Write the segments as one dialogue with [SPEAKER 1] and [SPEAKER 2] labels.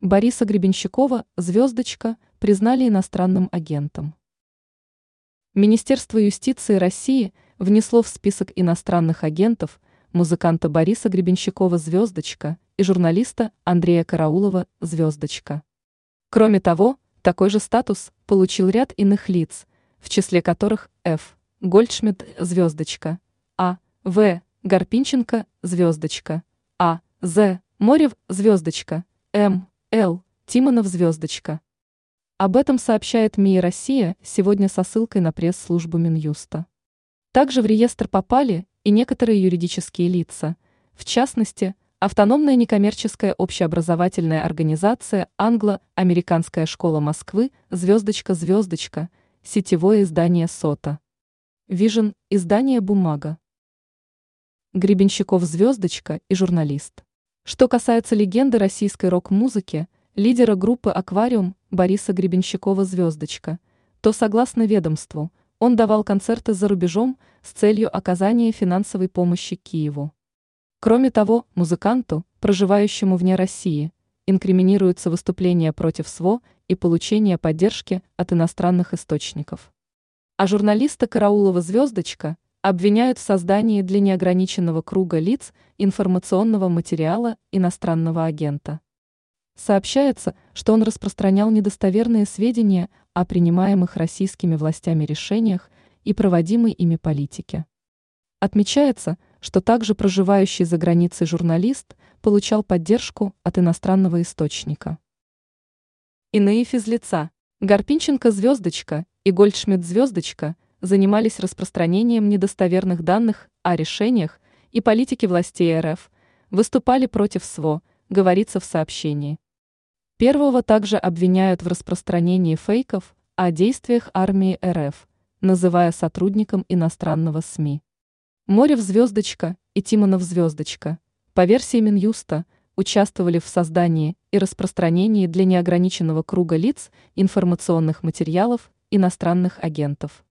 [SPEAKER 1] Бориса Гребенщикова «Звездочка» признали иностранным агентом. Министерство юстиции России внесло в список иностранных агентов музыканта Бориса Гребенщикова «Звездочка» и журналиста Андрея Караулова «Звездочка». Кроме того, такой же статус получил ряд иных лиц, в числе которых Ф. Гольдшмидт «Звездочка», А. В. Гарпинченко «Звездочка», А. З. Морев «Звездочка», М. Л. Тимонов «Звездочка». Об этом сообщает МИИ «Россия» сегодня со ссылкой на пресс-службу Минюста. Также в реестр попали и некоторые юридические лица, в частности, автономная некоммерческая общеобразовательная организация «Англо-Американская школа Москвы», «Звездочка-звездочка», сетевое издание «Сота». Вижен, издание «Бумага». Гребенщиков «Звездочка» и журналист. Что касается легенды российской рок-музыки, лидера группы «Аквариум» Бориса Гребенщикова «Звездочка», то, согласно ведомству, он давал концерты за рубежом с целью оказания финансовой помощи Киеву. Кроме того, музыканту, проживающему вне России, инкриминируется выступление против СВО и получение поддержки от иностранных источников. А журналиста Караулова «Звездочка» обвиняют в создании для неограниченного круга лиц информационного материала иностранного агента. Сообщается, что он распространял недостоверные сведения о принимаемых российскими властями решениях и проводимой ими политике. Отмечается, что также проживающий за границей журналист получал поддержку от иностранного источника. Иные физлица Гарпинченко «Звездочка» и Гольдшмидт «Звездочка» занимались распространением недостоверных данных о решениях и политике властей РФ, выступали против СВО, говорится в сообщении. Первого также обвиняют в распространении фейков о действиях армии РФ, называя сотрудником иностранного СМИ. Морев звездочка и Тимонов звездочка, по версии Минюста, участвовали в создании и распространении для неограниченного круга лиц информационных материалов иностранных агентов.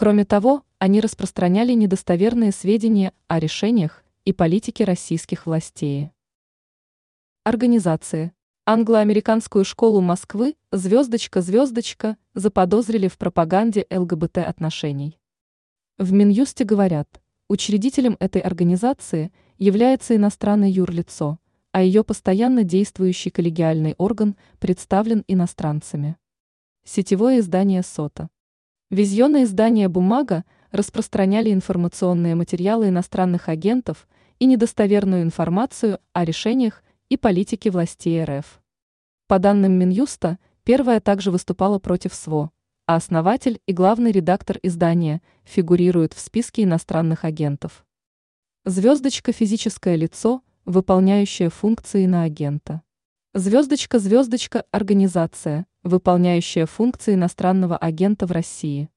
[SPEAKER 1] Кроме того, они распространяли недостоверные сведения о решениях и политике российских властей. Организации Англо-американскую школу Москвы «Звездочка-звездочка» заподозрили в пропаганде ЛГБТ-отношений. В Минюсте говорят, учредителем этой организации является иностранное юрлицо, а ее постоянно действующий коллегиальный орган представлен иностранцами. Сетевое издание «Сота». Визионное издание «Бумага» распространяли информационные материалы иностранных агентов и недостоверную информацию о решениях и политике властей РФ. По данным Минюста, первая также выступала против СВО, а основатель и главный редактор издания фигурируют в списке иностранных агентов. Звездочка – физическое лицо, выполняющее функции на агента. Звездочка-звездочка – организация, выполняющая функции иностранного агента в России.